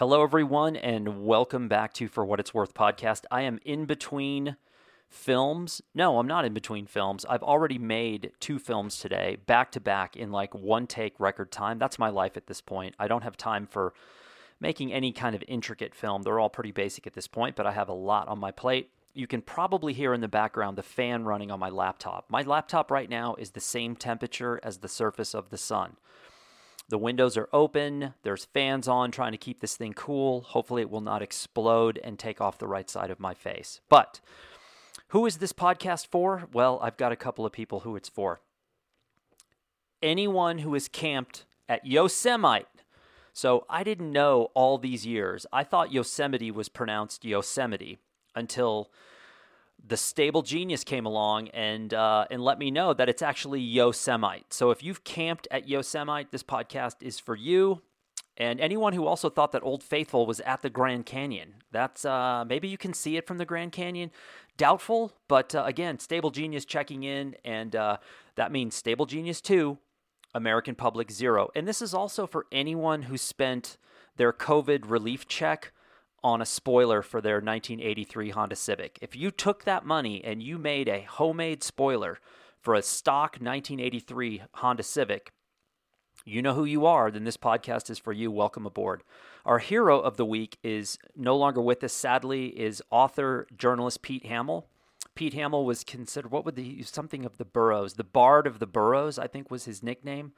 Hello, everyone, and welcome back to For What It's Worth podcast. I am in between films. No, I'm not in between films. I've already made two films today, back to back, in like one take record time. That's my life at this point. I don't have time for making any kind of intricate film. They're all pretty basic at this point, but I have a lot on my plate. You can probably hear in the background the fan running on my laptop. My laptop right now is the same temperature as the surface of the sun. The windows are open, there's fans on trying to keep this thing cool. Hopefully, it will not explode and take off the right side of my face. But who is this podcast for? Well, I've got a couple of people who it's for. Anyone who is camped at Yosemite. So I didn't know all these years. I thought Yosemite was pronounced Yosemite until the stable genius came along and uh, and let me know that it's actually Yosemite. So if you've camped at Yosemite, this podcast is for you. And anyone who also thought that Old Faithful was at the Grand Canyon, that's uh, maybe you can see it from the Grand Canyon. Doubtful, but uh, again, Stable Genius checking in, and uh, that means Stable Genius 2, American Public 0. And this is also for anyone who spent their COVID relief check on a spoiler for their 1983 Honda Civic. If you took that money and you made a homemade spoiler for a stock 1983 Honda Civic, you know who you are, then this podcast is for you. Welcome aboard. Our hero of the week is no longer with us, sadly, is author, journalist Pete Hamill. Pete Hamill was considered, what would the, something of the boroughs, the Bard of the Boroughs, I think was his nickname.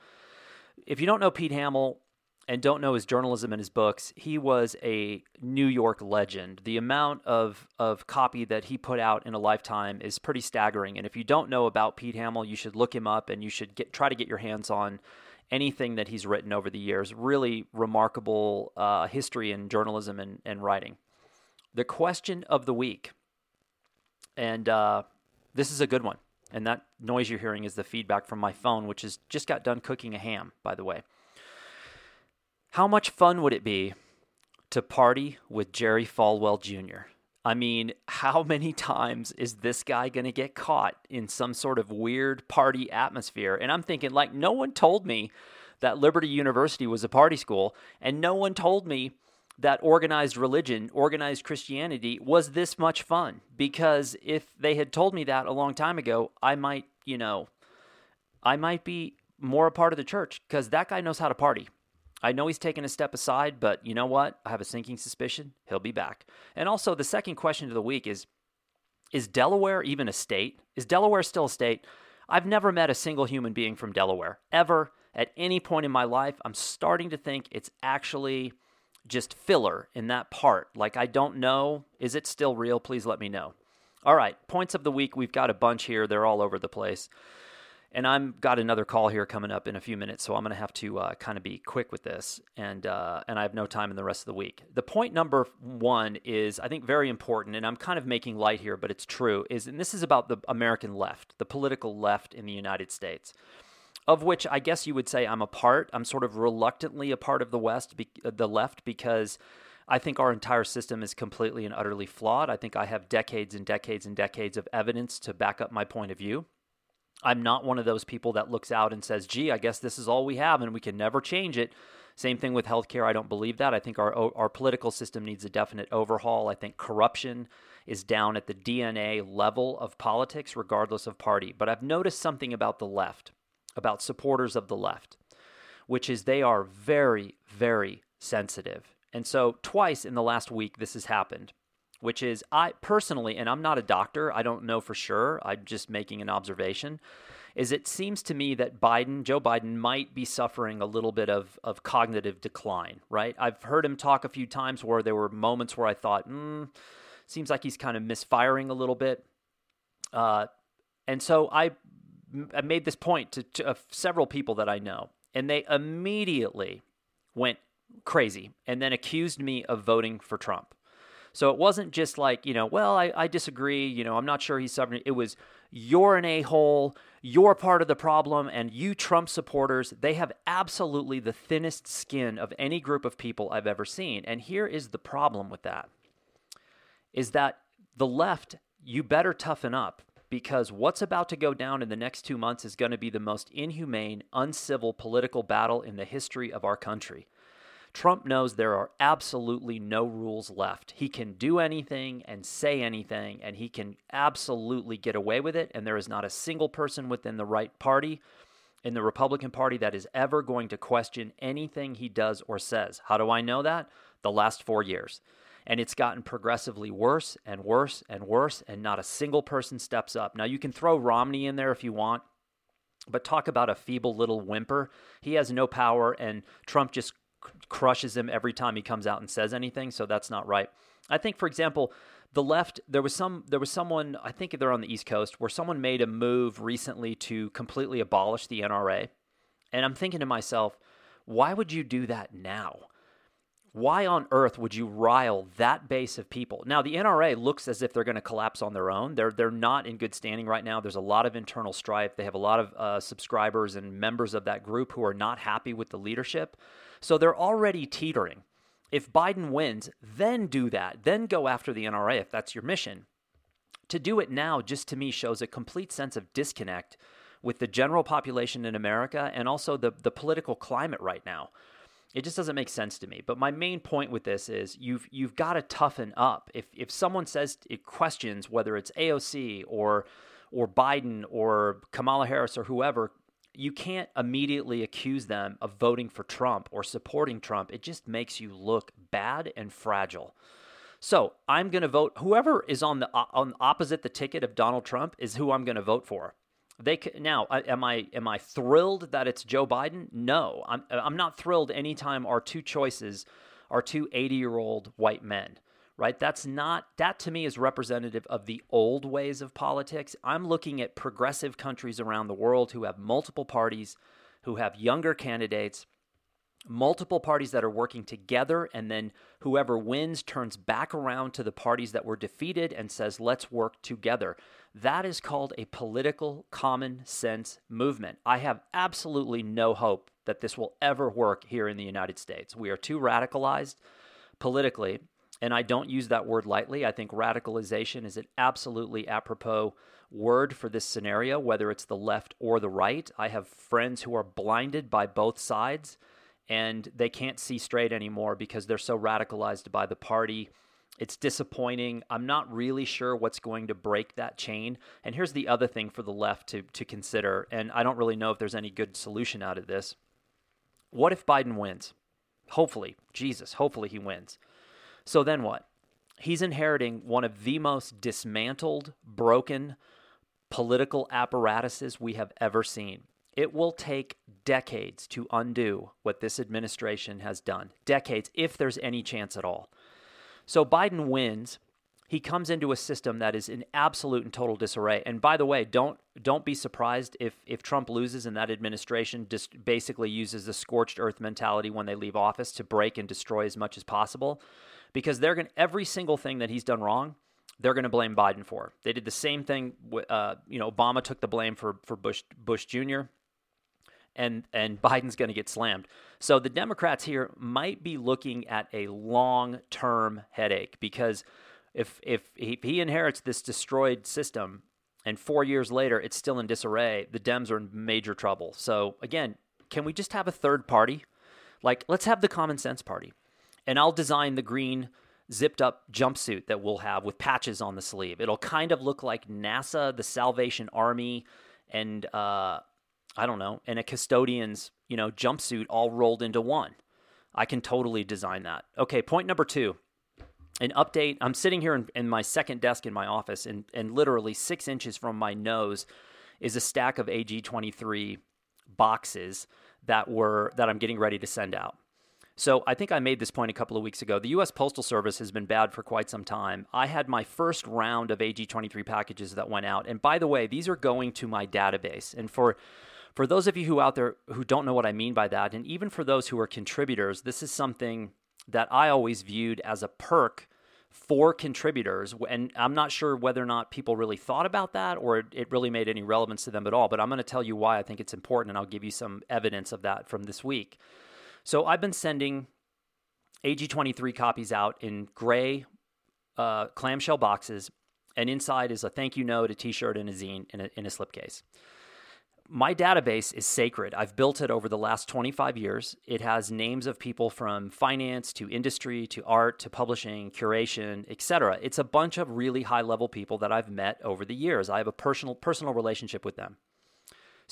If you don't know Pete Hamill, and don't know his journalism and his books, he was a New York legend. The amount of, of copy that he put out in a lifetime is pretty staggering. And if you don't know about Pete Hamill, you should look him up and you should get try to get your hands on anything that he's written over the years. Really remarkable uh, history in journalism and, and writing. The question of the week, and uh, this is a good one. And that noise you're hearing is the feedback from my phone, which has just got done cooking a ham, by the way. How much fun would it be to party with Jerry Falwell Jr.? I mean, how many times is this guy going to get caught in some sort of weird party atmosphere? And I'm thinking, like, no one told me that Liberty University was a party school, and no one told me that organized religion, organized Christianity was this much fun. Because if they had told me that a long time ago, I might, you know, I might be more a part of the church because that guy knows how to party. I know he's taken a step aside, but you know what? I have a sinking suspicion he'll be back. And also, the second question of the week is Is Delaware even a state? Is Delaware still a state? I've never met a single human being from Delaware, ever, at any point in my life. I'm starting to think it's actually just filler in that part. Like, I don't know. Is it still real? Please let me know. All right, points of the week. We've got a bunch here, they're all over the place. And I'm got another call here coming up in a few minutes, so I'm going to have to uh, kind of be quick with this, and uh, and I have no time in the rest of the week. The point number one is I think very important, and I'm kind of making light here, but it's true. Is and this is about the American left, the political left in the United States, of which I guess you would say I'm a part. I'm sort of reluctantly a part of the West, the left, because. I think our entire system is completely and utterly flawed. I think I have decades and decades and decades of evidence to back up my point of view. I'm not one of those people that looks out and says, gee, I guess this is all we have and we can never change it. Same thing with healthcare. I don't believe that. I think our, our political system needs a definite overhaul. I think corruption is down at the DNA level of politics, regardless of party. But I've noticed something about the left, about supporters of the left, which is they are very, very sensitive. And so, twice in the last week, this has happened which is I personally, and I'm not a doctor, I don't know for sure, I'm just making an observation, is it seems to me that Biden, Joe Biden, might be suffering a little bit of, of cognitive decline, right? I've heard him talk a few times where there were moments where I thought, hmm, seems like he's kind of misfiring a little bit. Uh, and so I, I made this point to, to uh, several people that I know, and they immediately went crazy and then accused me of voting for Trump. So it wasn't just like, you know, well, I, I disagree. You know, I'm not sure he's suffering. It was, you're an a hole. You're part of the problem. And you Trump supporters, they have absolutely the thinnest skin of any group of people I've ever seen. And here is the problem with that is that the left, you better toughen up because what's about to go down in the next two months is going to be the most inhumane, uncivil political battle in the history of our country. Trump knows there are absolutely no rules left. He can do anything and say anything, and he can absolutely get away with it. And there is not a single person within the right party, in the Republican Party, that is ever going to question anything he does or says. How do I know that? The last four years. And it's gotten progressively worse and worse and worse, and not a single person steps up. Now, you can throw Romney in there if you want. But talk about a feeble little whimper. He has no power, and Trump just crushes him every time he comes out and says anything. So that's not right. I think, for example, the left there was some there was someone I think they're on the East Coast where someone made a move recently to completely abolish the NRA, and I'm thinking to myself, why would you do that now? Why on earth would you rile that base of people? Now the NRA looks as if they're going to collapse on their own. They're they're not in good standing right now. There's a lot of internal strife. They have a lot of uh, subscribers and members of that group who are not happy with the leadership. So they're already teetering. If Biden wins, then do that. Then go after the NRA if that's your mission. To do it now just to me shows a complete sense of disconnect with the general population in America and also the the political climate right now. It just doesn't make sense to me. But my main point with this is you've you've got to toughen up. If if someone says it questions whether it's AOC or or Biden or Kamala Harris or whoever, you can't immediately accuse them of voting for Trump or supporting Trump. It just makes you look bad and fragile. So I'm going to vote. Whoever is on the on opposite the ticket of Donald Trump is who I'm going to vote for. They now am I am I thrilled that it's Joe Biden? No, I'm I'm not thrilled anytime our two choices are two 80 year old white men. Right? That's not that to me is representative of the old ways of politics. I'm looking at progressive countries around the world who have multiple parties, who have younger candidates, multiple parties that are working together and then whoever wins turns back around to the parties that were defeated and says let's work together that is called a political common sense movement i have absolutely no hope that this will ever work here in the united states we are too radicalized politically and i don't use that word lightly i think radicalization is an absolutely apropos word for this scenario whether it's the left or the right i have friends who are blinded by both sides and they can't see straight anymore because they're so radicalized by the party. It's disappointing. I'm not really sure what's going to break that chain. And here's the other thing for the left to, to consider, and I don't really know if there's any good solution out of this. What if Biden wins? Hopefully, Jesus, hopefully he wins. So then what? He's inheriting one of the most dismantled, broken political apparatuses we have ever seen. It will take decades to undo what this administration has done. Decades, if there's any chance at all. So Biden wins. He comes into a system that is in absolute and total disarray. And by the way, don't don't be surprised if if Trump loses and that administration just basically uses the scorched earth mentality when they leave office to break and destroy as much as possible, because they're going every single thing that he's done wrong, they're going to blame Biden for. They did the same thing. Uh, you know, Obama took the blame for for Bush Bush Jr and and Biden's going to get slammed. So the Democrats here might be looking at a long-term headache because if if he, if he inherits this destroyed system and 4 years later it's still in disarray, the Dems are in major trouble. So again, can we just have a third party? Like let's have the common sense party. And I'll design the green zipped up jumpsuit that we'll have with patches on the sleeve. It'll kind of look like NASA, the Salvation Army, and uh, I don't know, and a custodian's, you know, jumpsuit all rolled into one. I can totally design that. Okay, point number two. An update. I'm sitting here in, in my second desk in my office, and, and literally six inches from my nose is a stack of AG23 boxes that were that I'm getting ready to send out. So I think I made this point a couple of weeks ago. The U.S. Postal Service has been bad for quite some time. I had my first round of AG23 packages that went out, and by the way, these are going to my database. And for for those of you who out there who don't know what I mean by that, and even for those who are contributors, this is something that I always viewed as a perk for contributors. And I'm not sure whether or not people really thought about that or it really made any relevance to them at all. But I'm going to tell you why I think it's important, and I'll give you some evidence of that from this week. So I've been sending AG23 copies out in gray uh, clamshell boxes, and inside is a thank you note, a t shirt, and a zine in a, in a slipcase my database is sacred. I've built it over the last 25 years. It has names of people from finance to industry to art to publishing, curation, etc. It's a bunch of really high-level people that I've met over the years. I have a personal personal relationship with them.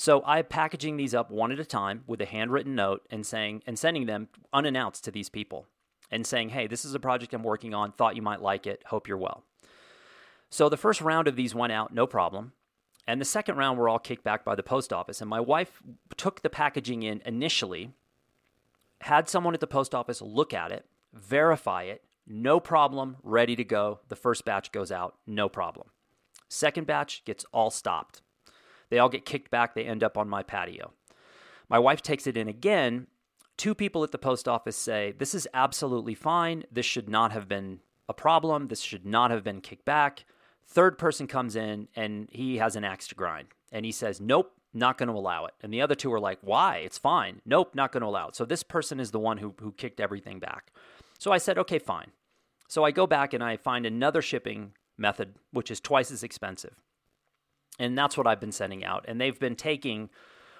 So I'm packaging these up one at a time with a handwritten note and saying and sending them unannounced to these people and saying, "Hey, this is a project I'm working on. Thought you might like it. Hope you're well." So the first round of these went out, no problem. And the second round were all kicked back by the post office. And my wife took the packaging in initially, had someone at the post office look at it, verify it, no problem, ready to go. The first batch goes out, no problem. Second batch gets all stopped. They all get kicked back, they end up on my patio. My wife takes it in again. Two people at the post office say, This is absolutely fine. This should not have been a problem. This should not have been kicked back. Third person comes in and he has an axe to grind and he says, Nope, not going to allow it. And the other two are like, Why? It's fine. Nope, not going to allow it. So this person is the one who, who kicked everything back. So I said, Okay, fine. So I go back and I find another shipping method, which is twice as expensive. And that's what I've been sending out. And they've been taking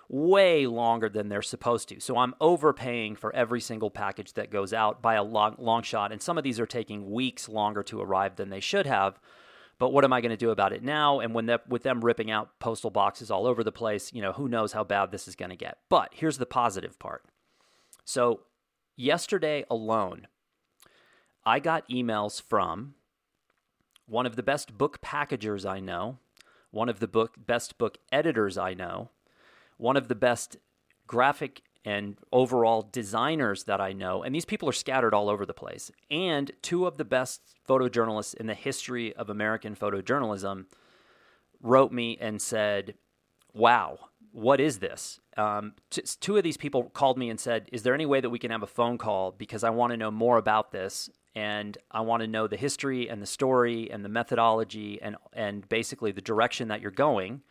way longer than they're supposed to. So I'm overpaying for every single package that goes out by a long, long shot. And some of these are taking weeks longer to arrive than they should have but what am I going to do about it now? And when with them ripping out postal boxes all over the place, you know, who knows how bad this is going to get. But here's the positive part. So yesterday alone, I got emails from one of the best book packagers I know, one of the book best book editors I know, one of the best graphic and overall designers that I know, and these people are scattered all over the place. And two of the best photojournalists in the history of American photojournalism wrote me and said, Wow, what is this? Um, t- two of these people called me and said, Is there any way that we can have a phone call? Because I want to know more about this. And I want to know the history and the story and the methodology and, and basically the direction that you're going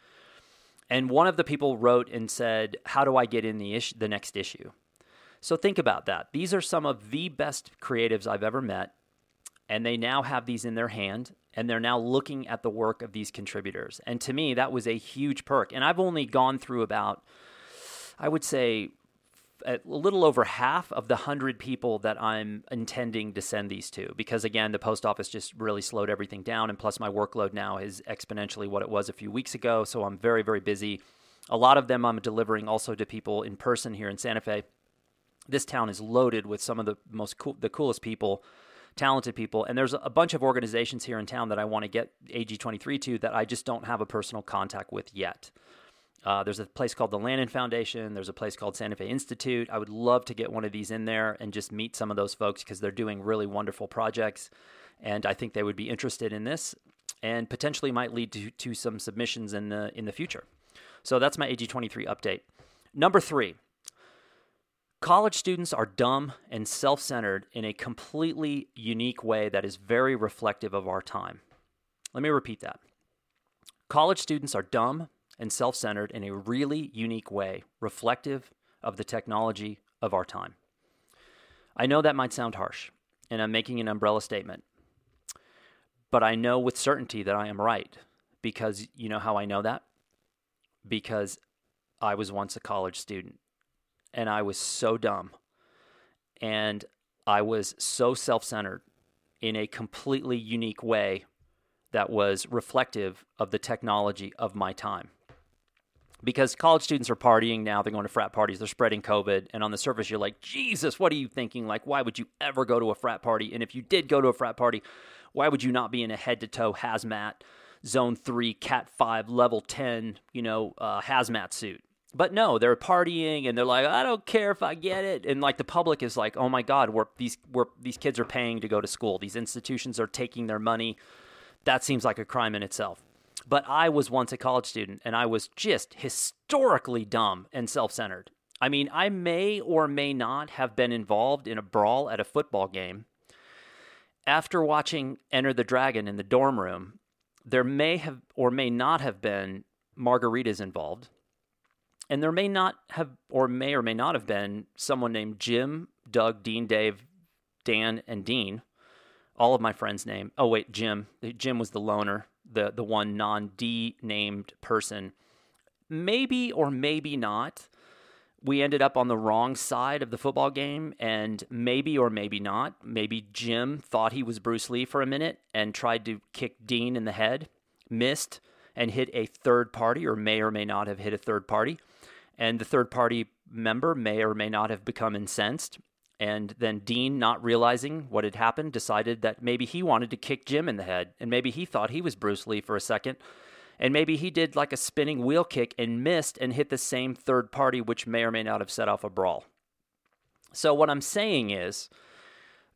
and one of the people wrote and said, "How do I get in the issue, the next issue?" So think about that. These are some of the best creatives I've ever met, and they now have these in their hand and they're now looking at the work of these contributors. And to me, that was a huge perk. And I've only gone through about I would say a little over half of the 100 people that I'm intending to send these to because again the post office just really slowed everything down and plus my workload now is exponentially what it was a few weeks ago so I'm very very busy. A lot of them I'm delivering also to people in person here in Santa Fe. This town is loaded with some of the most cool the coolest people, talented people and there's a bunch of organizations here in town that I want to get AG23 to that I just don't have a personal contact with yet. Uh, there's a place called the Lannan Foundation. There's a place called Santa Fe Institute. I would love to get one of these in there and just meet some of those folks because they're doing really wonderful projects. And I think they would be interested in this and potentially might lead to, to some submissions in the, in the future. So that's my AG23 update. Number three college students are dumb and self centered in a completely unique way that is very reflective of our time. Let me repeat that. College students are dumb and self centered in a really unique way, reflective of the technology of our time. I know that might sound harsh, and I'm making an umbrella statement, but I know with certainty that I am right because you know how I know that? Because I was once a college student and I was so dumb and I was so self centered in a completely unique way that was reflective of the technology of my time because college students are partying now. They're going to frat parties. They're spreading COVID. And on the surface, you're like, Jesus, what are you thinking? Like, why would you ever go to a frat party? And if you did go to a frat party, why would you not be in a head to toe hazmat, zone three, cat five, level 10, you know, uh, hazmat suit? But no, they're partying and they're like, I don't care if I get it. And like the public is like, oh my God, we're, these, we're, these kids are paying to go to school. These institutions are taking their money. That seems like a crime in itself. But I was once a college student and I was just historically dumb and self centered. I mean, I may or may not have been involved in a brawl at a football game. After watching Enter the Dragon in the dorm room, there may have or may not have been margaritas involved. And there may not have or may or may not have been someone named Jim, Doug, Dean, Dave, Dan, and Dean. All of my friends' name. Oh wait, Jim. Jim was the loner the the one non D named person maybe or maybe not, we ended up on the wrong side of the football game, and maybe or maybe not, maybe Jim thought he was Bruce Lee for a minute and tried to kick Dean in the head, missed, and hit a third party, or may or may not have hit a third party. And the third party member may or may not have become incensed. And then Dean, not realizing what had happened, decided that maybe he wanted to kick Jim in the head, and maybe he thought he was Bruce Lee for a second and maybe he did like a spinning wheel kick and missed and hit the same third party, which may or may not have set off a brawl. So, what I'm saying is,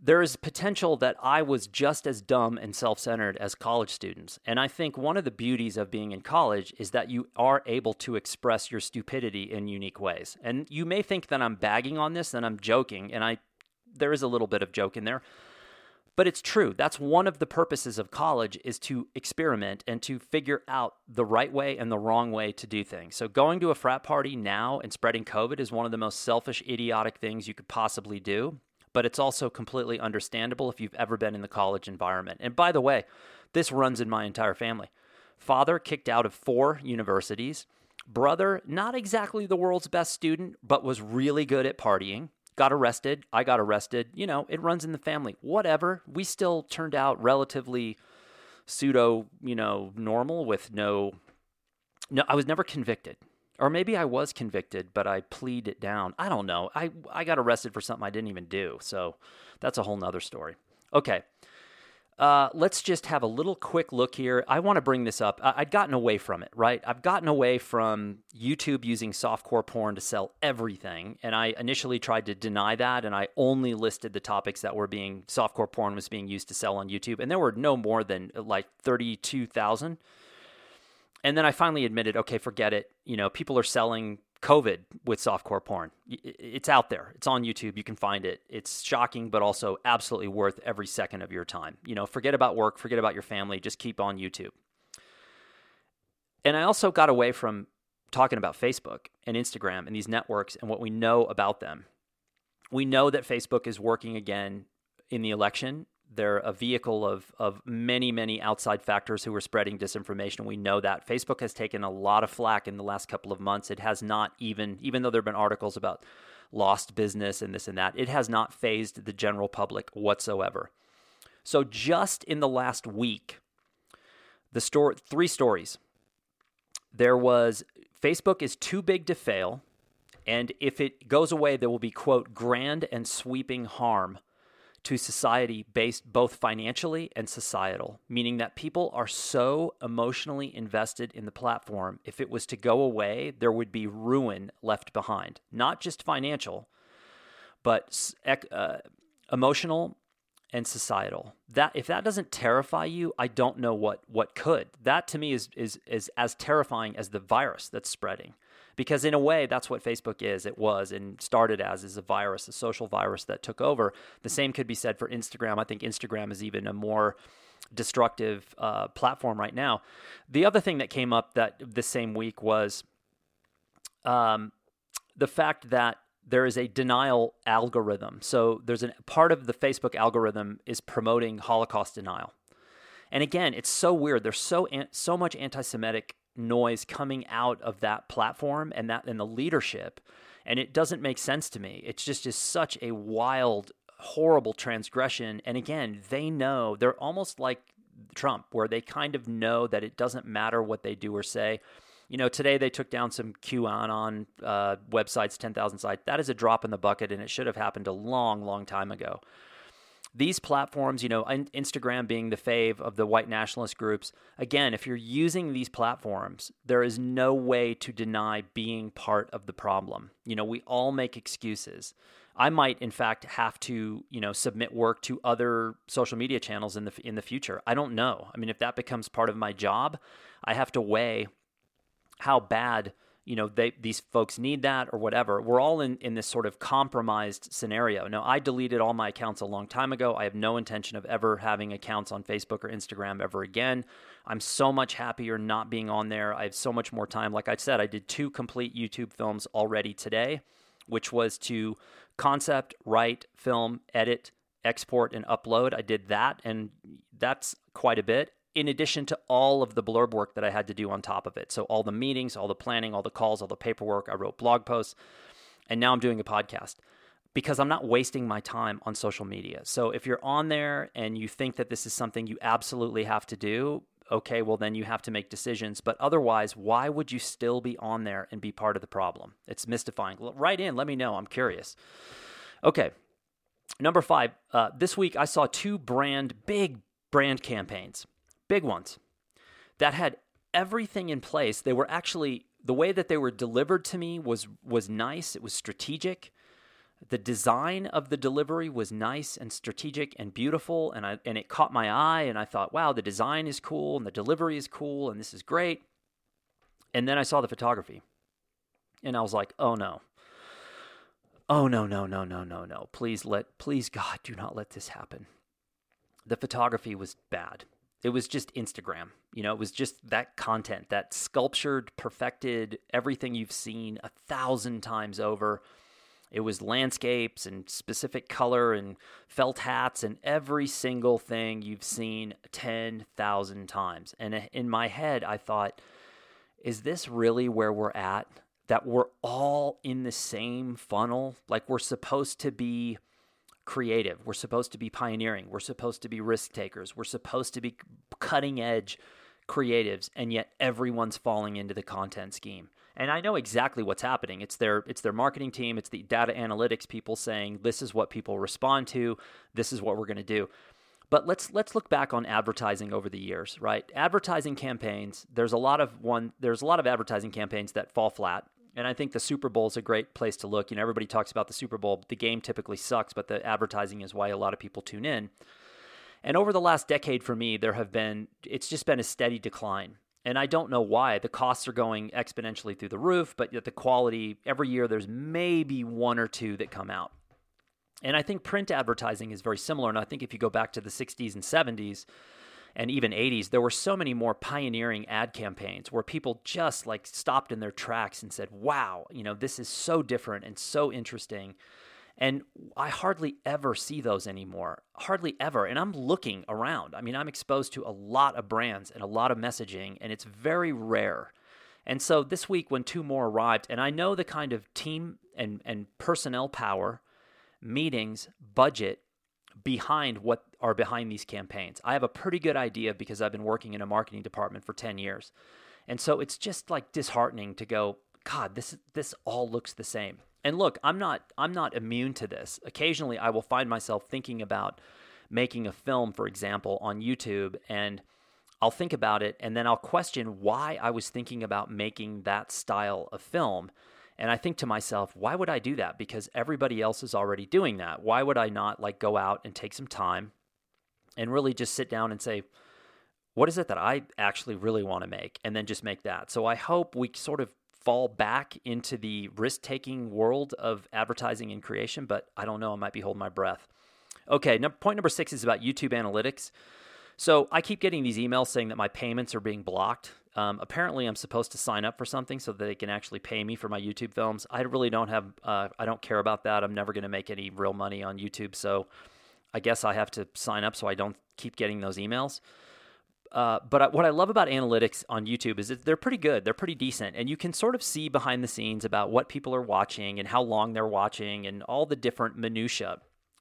there is potential that I was just as dumb and self centered as college students. And I think one of the beauties of being in college is that you are able to express your stupidity in unique ways. And you may think that I'm bagging on this and I'm joking, and I there is a little bit of joke in there. But it's true. That's one of the purposes of college is to experiment and to figure out the right way and the wrong way to do things. So going to a frat party now and spreading COVID is one of the most selfish, idiotic things you could possibly do. But it's also completely understandable if you've ever been in the college environment. And by the way, this runs in my entire family. Father kicked out of four universities. Brother, not exactly the world's best student, but was really good at partying got arrested. I got arrested. You know, it runs in the family. Whatever. We still turned out relatively pseudo, you know, normal with no. No, I was never convicted. Or maybe I was convicted, but I plead it down. I don't know. I, I got arrested for something I didn't even do. So that's a whole nother story. Okay. Uh, let's just have a little quick look here. I want to bring this up. I- would gotten away from it, right? I've gotten away from YouTube using softcore porn to sell everything. And I initially tried to deny that. And I only listed the topics that were being, softcore porn was being used to sell on YouTube. And there were no more than like 32,000. And then I finally admitted, okay, forget it. You know, people are selling COVID with softcore porn. It's out there. It's on YouTube. You can find it. It's shocking, but also absolutely worth every second of your time. You know, forget about work, forget about your family, just keep on YouTube. And I also got away from talking about Facebook and Instagram and these networks and what we know about them. We know that Facebook is working again in the election they're a vehicle of of many many outside factors who are spreading disinformation. We know that Facebook has taken a lot of flack in the last couple of months. It has not even even though there've been articles about lost business and this and that, it has not fazed the general public whatsoever. So just in the last week, the story three stories. There was Facebook is too big to fail, and if it goes away, there will be quote grand and sweeping harm to society based both financially and societal, meaning that people are so emotionally invested in the platform. If it was to go away, there would be ruin left behind, not just financial, but uh, emotional and societal. That if that doesn't terrify you, I don't know what what could. That to me is is is as terrifying as the virus that's spreading because in a way that's what facebook is it was and started as is a virus a social virus that took over. The same could be said for instagram. I think instagram is even a more destructive uh, platform right now. The other thing that came up that the same week was um, the fact that there is a denial algorithm. So there's a part of the facebook algorithm is promoting holocaust denial. And again, it's so weird. There's so so much anti-Semitic noise coming out of that platform and that and the leadership and it doesn't make sense to me. It's just is such a wild horrible transgression. And again they know they're almost like trump where they kind of know that it doesn't matter what they do or say. You know today they took down some qanon uh, websites 10000 sites. That is a drop in the bucket and it should have happened a long long time ago these platforms, you know, Instagram being the fave of the white nationalist groups, again, if you're using these platforms, there is no way to deny being part of the problem. You know, we all make excuses. I might, in fact, have to, you know, submit work to other social media channels in the in the future. I don't know. I mean, if that becomes part of my job, I have to weigh how bad you know they these folks need that or whatever. We're all in in this sort of compromised scenario. Now i deleted all my accounts a long time ago. I have no intention of ever having accounts on facebook or instagram ever again. I'm so much happier not being on there. I have so much more time. Like i said i did two complete youtube films already today which was to concept write film edit export and upload. I did that and that's quite a bit in addition to all of the blurb work that I had to do on top of it. So, all the meetings, all the planning, all the calls, all the paperwork, I wrote blog posts, and now I'm doing a podcast because I'm not wasting my time on social media. So, if you're on there and you think that this is something you absolutely have to do, okay, well, then you have to make decisions. But otherwise, why would you still be on there and be part of the problem? It's mystifying. Write in, let me know. I'm curious. Okay. Number five, uh, this week I saw two brand, big brand campaigns, big ones, that had everything in place. They were actually, the way that they were delivered to me was, was nice, it was strategic the design of the delivery was nice and strategic and beautiful and I and it caught my eye and I thought, wow, the design is cool and the delivery is cool and this is great. And then I saw the photography. And I was like, "Oh no. Oh no, no, no, no, no, no. Please let please God, do not let this happen." The photography was bad. It was just Instagram. You know, it was just that content, that sculptured, perfected, everything you've seen a thousand times over it was landscapes and specific color and felt hats and every single thing you've seen 10,000 times. And in my head, I thought, is this really where we're at? That we're all in the same funnel? Like we're supposed to be creative. We're supposed to be pioneering. We're supposed to be risk takers. We're supposed to be cutting edge creatives. And yet everyone's falling into the content scheme and I know exactly what's happening. It's their it's their marketing team, it's the data analytics people saying this is what people respond to, this is what we're going to do. But let's let's look back on advertising over the years, right? Advertising campaigns, there's a lot of one there's a lot of advertising campaigns that fall flat. And I think the Super Bowl is a great place to look. You know, everybody talks about the Super Bowl. The game typically sucks, but the advertising is why a lot of people tune in. And over the last decade for me, there have been it's just been a steady decline and I don't know why. The costs are going exponentially through the roof, but yet the quality, every year there's maybe one or two that come out. And I think print advertising is very similar. And I think if you go back to the 60s and 70s and even 80s, there were so many more pioneering ad campaigns where people just like stopped in their tracks and said, wow, you know, this is so different and so interesting. And I hardly ever see those anymore. Hardly ever. And I'm looking around. I mean, I'm exposed to a lot of brands and a lot of messaging, and it's very rare. And so this week, when two more arrived, and I know the kind of team and, and personnel power, meetings, budget behind what are behind these campaigns. I have a pretty good idea because I've been working in a marketing department for 10 years. And so it's just like disheartening to go, God, this this all looks the same. And look, I'm not I'm not immune to this. Occasionally I will find myself thinking about making a film, for example, on YouTube and I'll think about it and then I'll question why I was thinking about making that style of film. And I think to myself, why would I do that? Because everybody else is already doing that. Why would I not like go out and take some time and really just sit down and say, what is it that I actually really want to make? And then just make that. So I hope we sort of fall back into the risk taking world of advertising and creation, but I don't know. I might be holding my breath. Okay, no, point number six is about YouTube analytics. So I keep getting these emails saying that my payments are being blocked. Um, apparently, I'm supposed to sign up for something so that they can actually pay me for my YouTube films. I really don't have, uh, I don't care about that. I'm never going to make any real money on YouTube. So I guess I have to sign up so I don't keep getting those emails. Uh, but what I love about analytics on YouTube is that they're pretty good. They're pretty decent. And you can sort of see behind the scenes about what people are watching and how long they're watching and all the different minutiae.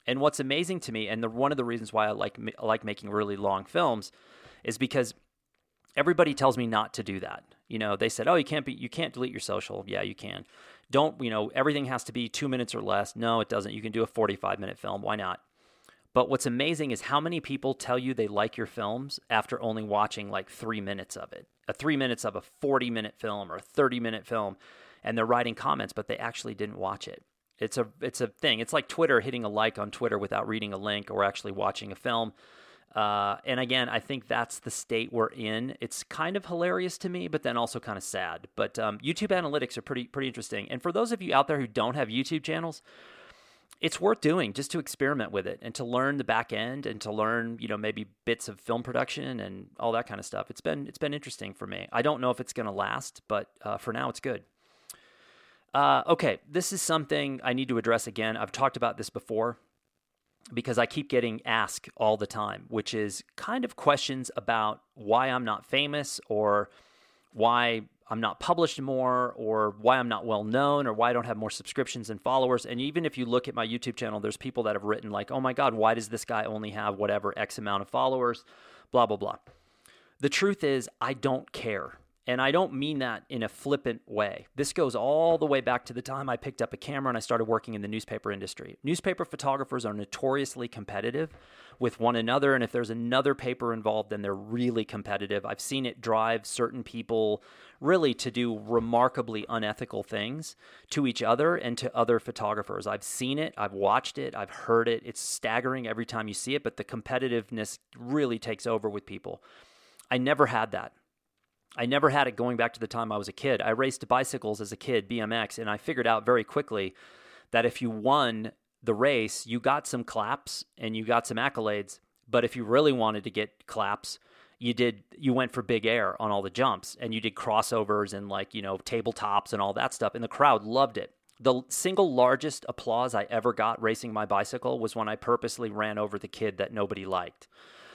And what's amazing to me, and the, one of the reasons why I like, I like making really long films, is because everybody tells me not to do that. You know, they said, "Oh, you can't be, you can't delete your social." Yeah, you can. Don't, you know, everything has to be two minutes or less. No, it doesn't. You can do a forty-five minute film. Why not? But what's amazing is how many people tell you they like your films after only watching like three minutes of it. A three minutes of a 40 minute film or a 30 minute film, and they're writing comments, but they actually didn't watch it. It's a it's a thing. It's like Twitter hitting a like on Twitter without reading a link or actually watching a film. Uh, and again, I think that's the state we're in. It's kind of hilarious to me, but then also kind of sad. But um, YouTube analytics are pretty pretty interesting. And for those of you out there who don't have YouTube channels, it's worth doing just to experiment with it and to learn the back end and to learn you know maybe bits of film production and all that kind of stuff. It's been it's been interesting for me. I don't know if it's going to last but uh, for now it's good. Uh, okay this is something i need to address again. I've talked about this before because I keep getting asked all the time, which is kind of questions about why I'm not famous or why I'm not published more or why I'm not well known or why I don't have more subscriptions and followers. And even if you look at my YouTube channel, there's people that have written, like, oh my God, why does this guy only have whatever X amount of followers? Blah, blah, blah. The truth is, I don't care. And I don't mean that in a flippant way. This goes all the way back to the time I picked up a camera and I started working in the newspaper industry. Newspaper photographers are notoriously competitive with one another. And if there's another paper involved, then they're really competitive. I've seen it drive certain people really to do remarkably unethical things to each other and to other photographers. I've seen it, I've watched it, I've heard it. It's staggering every time you see it, but the competitiveness really takes over with people. I never had that. I never had it going back to the time I was a kid. I raced bicycles as a kid, BMX, and I figured out very quickly that if you won the race, you got some claps and you got some accolades. But if you really wanted to get claps, you did you went for big air on all the jumps and you did crossovers and like, you know, tabletops and all that stuff and the crowd loved it. The single largest applause I ever got racing my bicycle was when I purposely ran over the kid that nobody liked.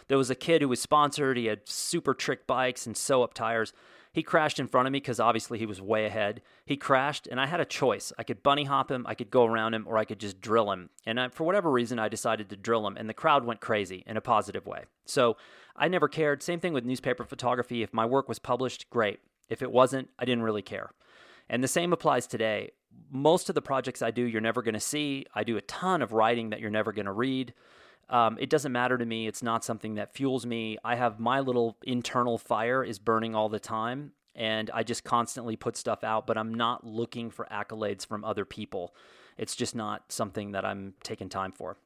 There was a kid who was sponsored. He had super trick bikes and sew up tires. He crashed in front of me because obviously he was way ahead. He crashed, and I had a choice. I could bunny hop him, I could go around him, or I could just drill him. And I, for whatever reason, I decided to drill him, and the crowd went crazy in a positive way. So I never cared. Same thing with newspaper photography. If my work was published, great. If it wasn't, I didn't really care. And the same applies today. Most of the projects I do, you're never going to see. I do a ton of writing that you're never going to read. Um, it doesn't matter to me. It's not something that fuels me. I have my little internal fire is burning all the time, and I just constantly put stuff out, but I'm not looking for accolades from other people. It's just not something that I'm taking time for.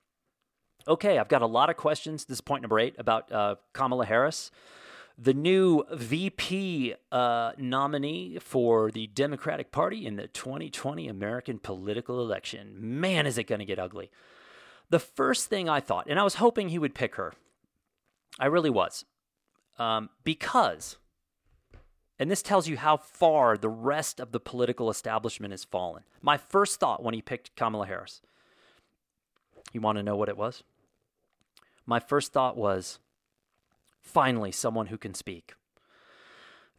Okay, I've got a lot of questions. This is point number eight about uh, Kamala Harris, the new VP uh, nominee for the Democratic Party in the 2020 American political election. Man, is it going to get ugly. The first thing I thought, and I was hoping he would pick her, I really was, um, because, and this tells you how far the rest of the political establishment has fallen. My first thought when he picked Kamala Harris, you want to know what it was? My first thought was, finally, someone who can speak.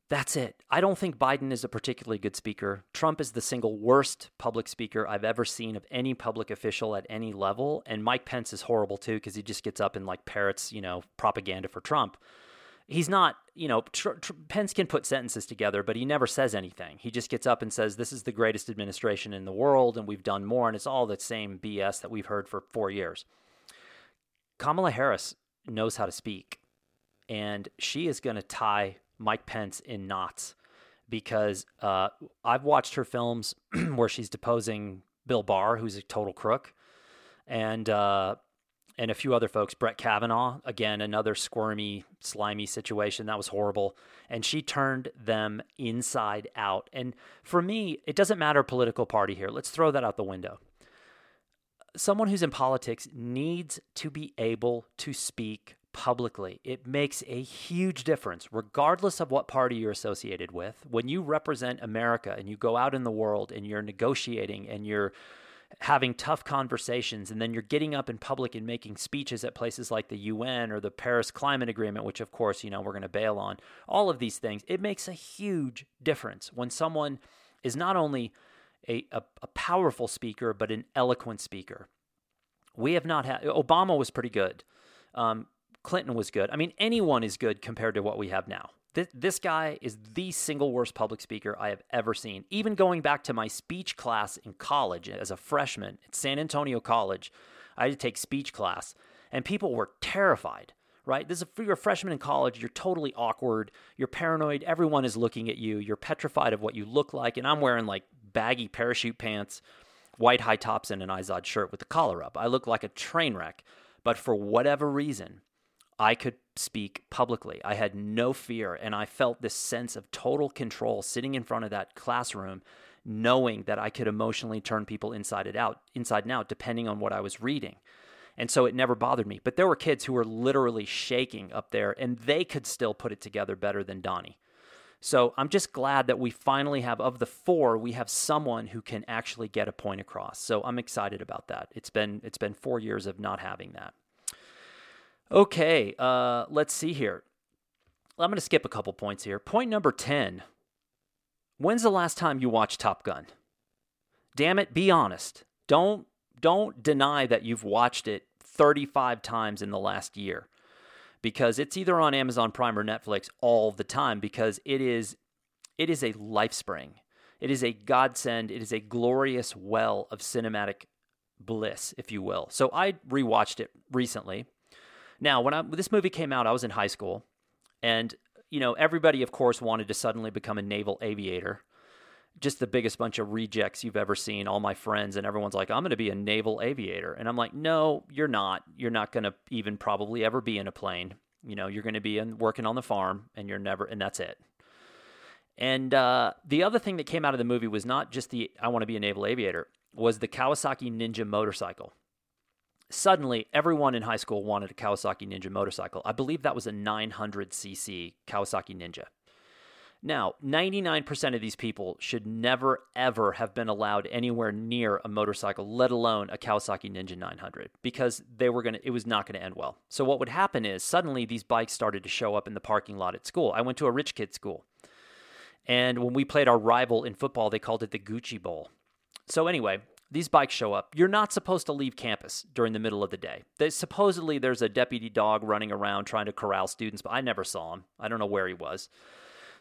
That's it. I don't think Biden is a particularly good speaker. Trump is the single worst public speaker I've ever seen of any public official at any level. And Mike Pence is horrible too because he just gets up and like parrots, you know, propaganda for Trump. He's not, you know, tr- tr- Pence can put sentences together, but he never says anything. He just gets up and says, This is the greatest administration in the world and we've done more. And it's all the same BS that we've heard for four years. Kamala Harris knows how to speak, and she is going to tie Mike Pence in knots because uh, I've watched her films where she's deposing Bill Barr, who's a total crook, and uh, and a few other folks. Brett Kavanaugh, again, another squirmy, slimy situation that was horrible, and she turned them inside out. And for me, it doesn't matter political party here. Let's throw that out the window. Someone who's in politics needs to be able to speak publicly. It makes a huge difference, regardless of what party you're associated with. When you represent America and you go out in the world and you're negotiating and you're having tough conversations and then you're getting up in public and making speeches at places like the UN or the Paris Climate Agreement, which of course, you know, we're going to bail on, all of these things, it makes a huge difference when someone is not only a, a, a powerful speaker, but an eloquent speaker. We have not had, Obama was pretty good. Um, Clinton was good. I mean, anyone is good compared to what we have now. This, this guy is the single worst public speaker I have ever seen. Even going back to my speech class in college as a freshman at San Antonio College, I had to take speech class, and people were terrified. Right? This is if you're a freshman in college, you're totally awkward, you're paranoid, everyone is looking at you, you're petrified of what you look like, and I'm wearing like baggy parachute pants, white high tops, and an Izod shirt with the collar up. I look like a train wreck. But for whatever reason, I could speak publicly. I had no fear, and I felt this sense of total control sitting in front of that classroom, knowing that I could emotionally turn people inside it out, inside and out, depending on what I was reading. And so it never bothered me. But there were kids who were literally shaking up there, and they could still put it together better than Donnie. So I'm just glad that we finally have, of the four, we have someone who can actually get a point across. So I'm excited about that. It's been it's been four years of not having that. Okay, uh, let's see here. I'm going to skip a couple points here. Point number 10. When's the last time you watched Top Gun? Damn it, be honest. Don't don't deny that you've watched it 35 times in the last year because it's either on Amazon Prime or Netflix all the time because it is it is a life spring. It is a godsend. It is a glorious well of cinematic bliss, if you will. So I rewatched it recently. Now, when, I, when this movie came out, I was in high school, and you know everybody, of course, wanted to suddenly become a naval aviator just the biggest bunch of rejects you've ever seen. All my friends and everyone's like, I'm going to be a naval aviator. And I'm like, no, you're not. You're not going to even probably ever be in a plane. You know, you're going to be in, working on the farm and you're never, and that's it. And uh, the other thing that came out of the movie was not just the I want to be a naval aviator, was the Kawasaki Ninja motorcycle. Suddenly, everyone in high school wanted a Kawasaki Ninja motorcycle. I believe that was a 900cc Kawasaki Ninja. Now, 99% of these people should never, ever have been allowed anywhere near a motorcycle, let alone a Kawasaki Ninja 900, because they were to, it was not going to end well. So, what would happen is suddenly these bikes started to show up in the parking lot at school. I went to a rich kid school. And when we played our rival in football, they called it the Gucci Bowl. So, anyway, these bikes show up. You're not supposed to leave campus during the middle of the day. They, supposedly, there's a deputy dog running around trying to corral students, but I never saw him. I don't know where he was.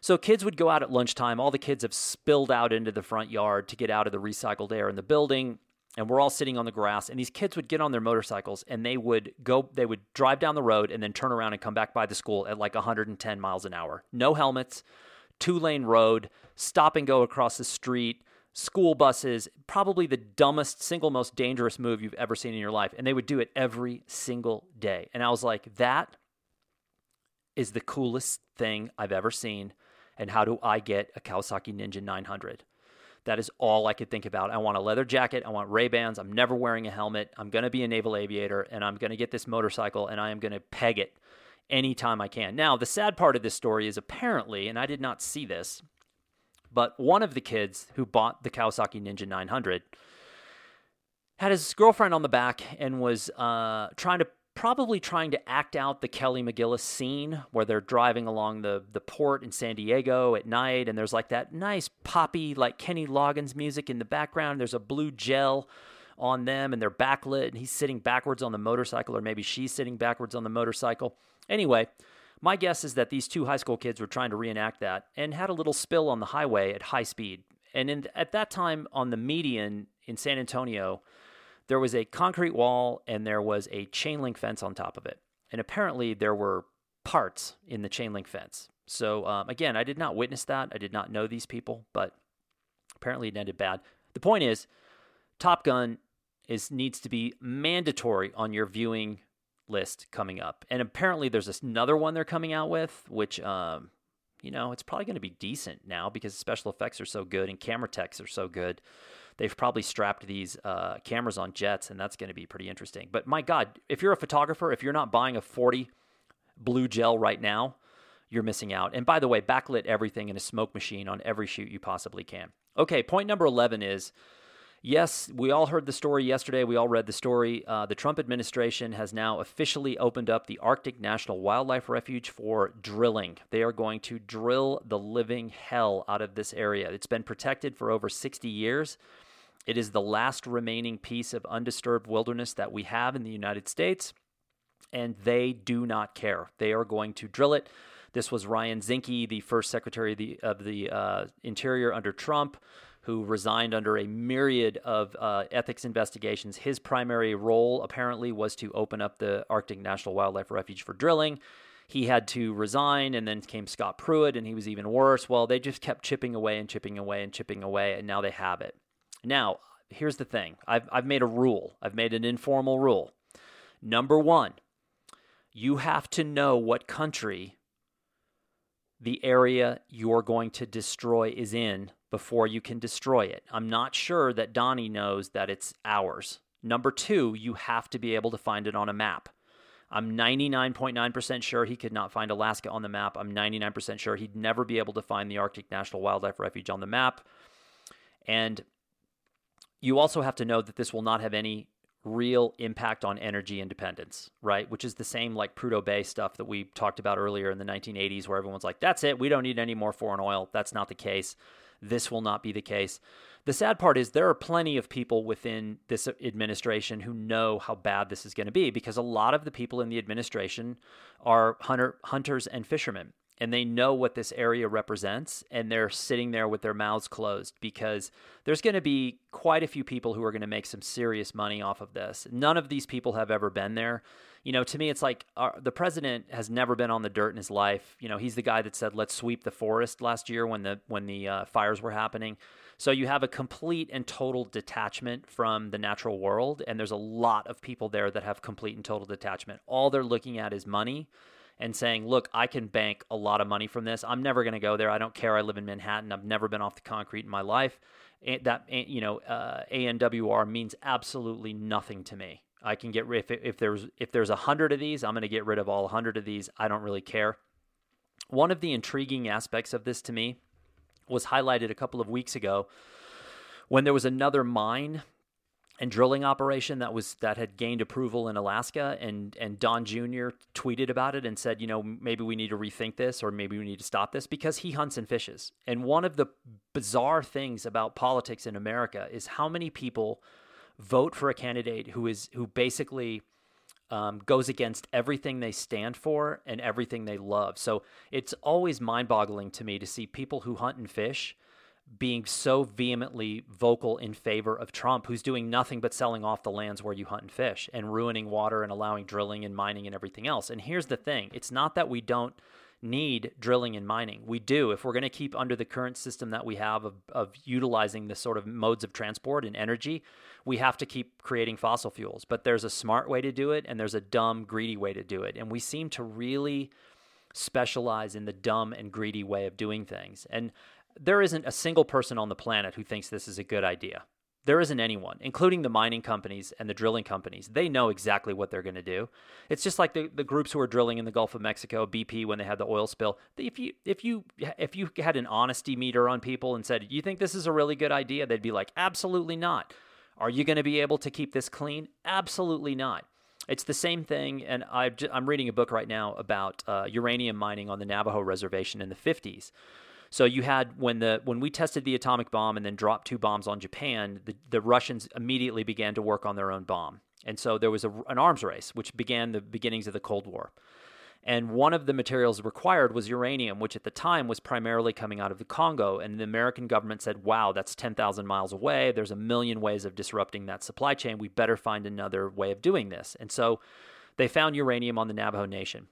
So kids would go out at lunchtime. All the kids have spilled out into the front yard to get out of the recycled air in the building. And we're all sitting on the grass. And these kids would get on their motorcycles and they would go, they would drive down the road and then turn around and come back by the school at like 110 miles an hour. No helmets, two lane road, stop and go across the street school buses, probably the dumbest, single most dangerous move you've ever seen in your life. And they would do it every single day. And I was like, that is the coolest thing I've ever seen and how do I get a Kawasaki Ninja 900? That is all I could think about. I want a leather jacket. I want Ray Bans. I'm never wearing a helmet. I'm going to be a naval aviator and I'm going to get this motorcycle and I am going to peg it anytime I can. Now, the sad part of this story is apparently, and I did not see this, but one of the kids who bought the Kawasaki Ninja 900 had his girlfriend on the back and was uh, trying to probably trying to act out the Kelly McGillis scene where they're driving along the, the port in San Diego at night and there's like that nice poppy, like Kenny Loggins music in the background. There's a blue gel on them and they're backlit and he's sitting backwards on the motorcycle or maybe she's sitting backwards on the motorcycle. Anyway, my guess is that these two high school kids were trying to reenact that and had a little spill on the highway at high speed. And in, at that time on the median in San Antonio, there was a concrete wall and there was a chain link fence on top of it. And apparently there were parts in the chain link fence. So um, again, I did not witness that. I did not know these people, but apparently it ended bad. The point is, Top Gun is needs to be mandatory on your viewing list coming up. And apparently there's another one they're coming out with, which um, you know, it's probably going to be decent now because special effects are so good and camera techs are so good they've probably strapped these uh, cameras on jets, and that's going to be pretty interesting. But my God, if you're a photographer, if you're not buying a 40 blue gel right now, you're missing out. And by the way, backlit everything in a smoke machine on every shoot you possibly can. Okay, point number 11 is yes, we all heard the story yesterday. We all read the story. Uh, the Trump administration has now officially opened up the Arctic National Wildlife Refuge for drilling. They are going to drill the living hell out of this area. It's been protected for over 60 years. It is the last remaining piece of undisturbed wilderness that we have in the United States, and they do not care. They are going to drill it. This was Ryan Zinke, the first Secretary of the, of the uh, Interior under Trump, who resigned under a myriad of uh, ethics investigations. His primary role, apparently, was to open up the Arctic National Wildlife Refuge for drilling. He had to resign, and then came Scott Pruitt, and he was even worse. Well, they just kept chipping away and chipping away and chipping away, and now they have it. Now, here's the thing I've, I've made a rule, I've made an informal rule. Number one, you have to know what country the area you're going to destroy is in before you can destroy it. I'm not sure that Donnie knows that it's ours. Number two, you have to be able to find it on a map. I'm 99.9% sure he could not find Alaska on the map. I'm 99% sure he'd never be able to find the Arctic National Wildlife Refuge on the map. And you also have to know that this will not have any real impact on energy independence, right? Which is the same like Prudhoe Bay stuff that we talked about earlier in the 1980s, where everyone's like, that's it, we don't need any more foreign oil. That's not the case. This will not be the case. The sad part is there are plenty of people within this administration who know how bad this is going to be because a lot of the people in the administration are hunter, hunters and fishermen and they know what this area represents and they're sitting there with their mouths closed because there's going to be quite a few people who are going to make some serious money off of this. None of these people have ever been there. You know, to me, it's like our, uh, the president has never been on the dirt in his life. You know, he's the guy that said, "Let's sweep the forest" last year when the when the uh, fires were happening. So you have a complete and total detachment from the natural world, and there's a lot of people there that have complete and total detachment. All they're looking at is money and saying, look, I can bank a lot of money from this. I'm never going to go there. I don't care. I live in Manhattan. I've never been off the concrete in my life. And That, you know, uh, ANWR means absolutely nothing to me. I can get if, if there's if there's a hundred of these, I'm going to get rid of all hundred of these. I don't really care. One of the intriguing aspects of this to me was highlighted a couple of weeks ago when there was another mine and drilling operation that was that had gained approval in Alaska and and Don Jr. tweeted about it and said, you know, maybe we need to rethink this or maybe we need to stop this because he hunts and fishes. And one of the bizarre things about politics in America is how many people vote for a candidate who is who basically um, goes against everything they stand for and everything they love. So it's always mind-boggling to me to see people who hunt and fish being so vehemently vocal in favor of Trump, who's doing nothing but selling off the lands where you hunt and fish and ruining water and allowing drilling and mining and everything else. And here's the thing it's not that we don't need drilling and mining. We do. If we're going to keep under the current system that we have of, of utilizing the sort of modes of transport and energy, we have to keep creating fossil fuels. But there's a smart way to do it and there's a dumb, greedy way to do it. And we seem to really specialize in the dumb and greedy way of doing things. And there isn't a single person on the planet who thinks this is a good idea. There isn't anyone, including the mining companies and the drilling companies. They know exactly what they're going to do. It's just like the, the groups who are drilling in the Gulf of Mexico, BP, when they had the oil spill. If you if you if you had an honesty meter on people and said, "You think this is a really good idea?" They'd be like, "Absolutely not." Are you going to be able to keep this clean? Absolutely not. It's the same thing, and i am reading a book right now about uh, uranium mining on the Navajo reservation in the 50s. So you had when the when we tested the atomic bomb and then dropped two bombs on Japan, the, the Russians immediately began to work on their own bomb. And so there was a, an arms race, which began the beginnings of the Cold War. And one of the materials required was uranium, which at the time was primarily coming out of the Congo. And the American government said, wow, that's 10,000 miles away. There's a million ways of disrupting that supply chain. We better find another way of doing this. And so they found uranium on the Navajo Nation.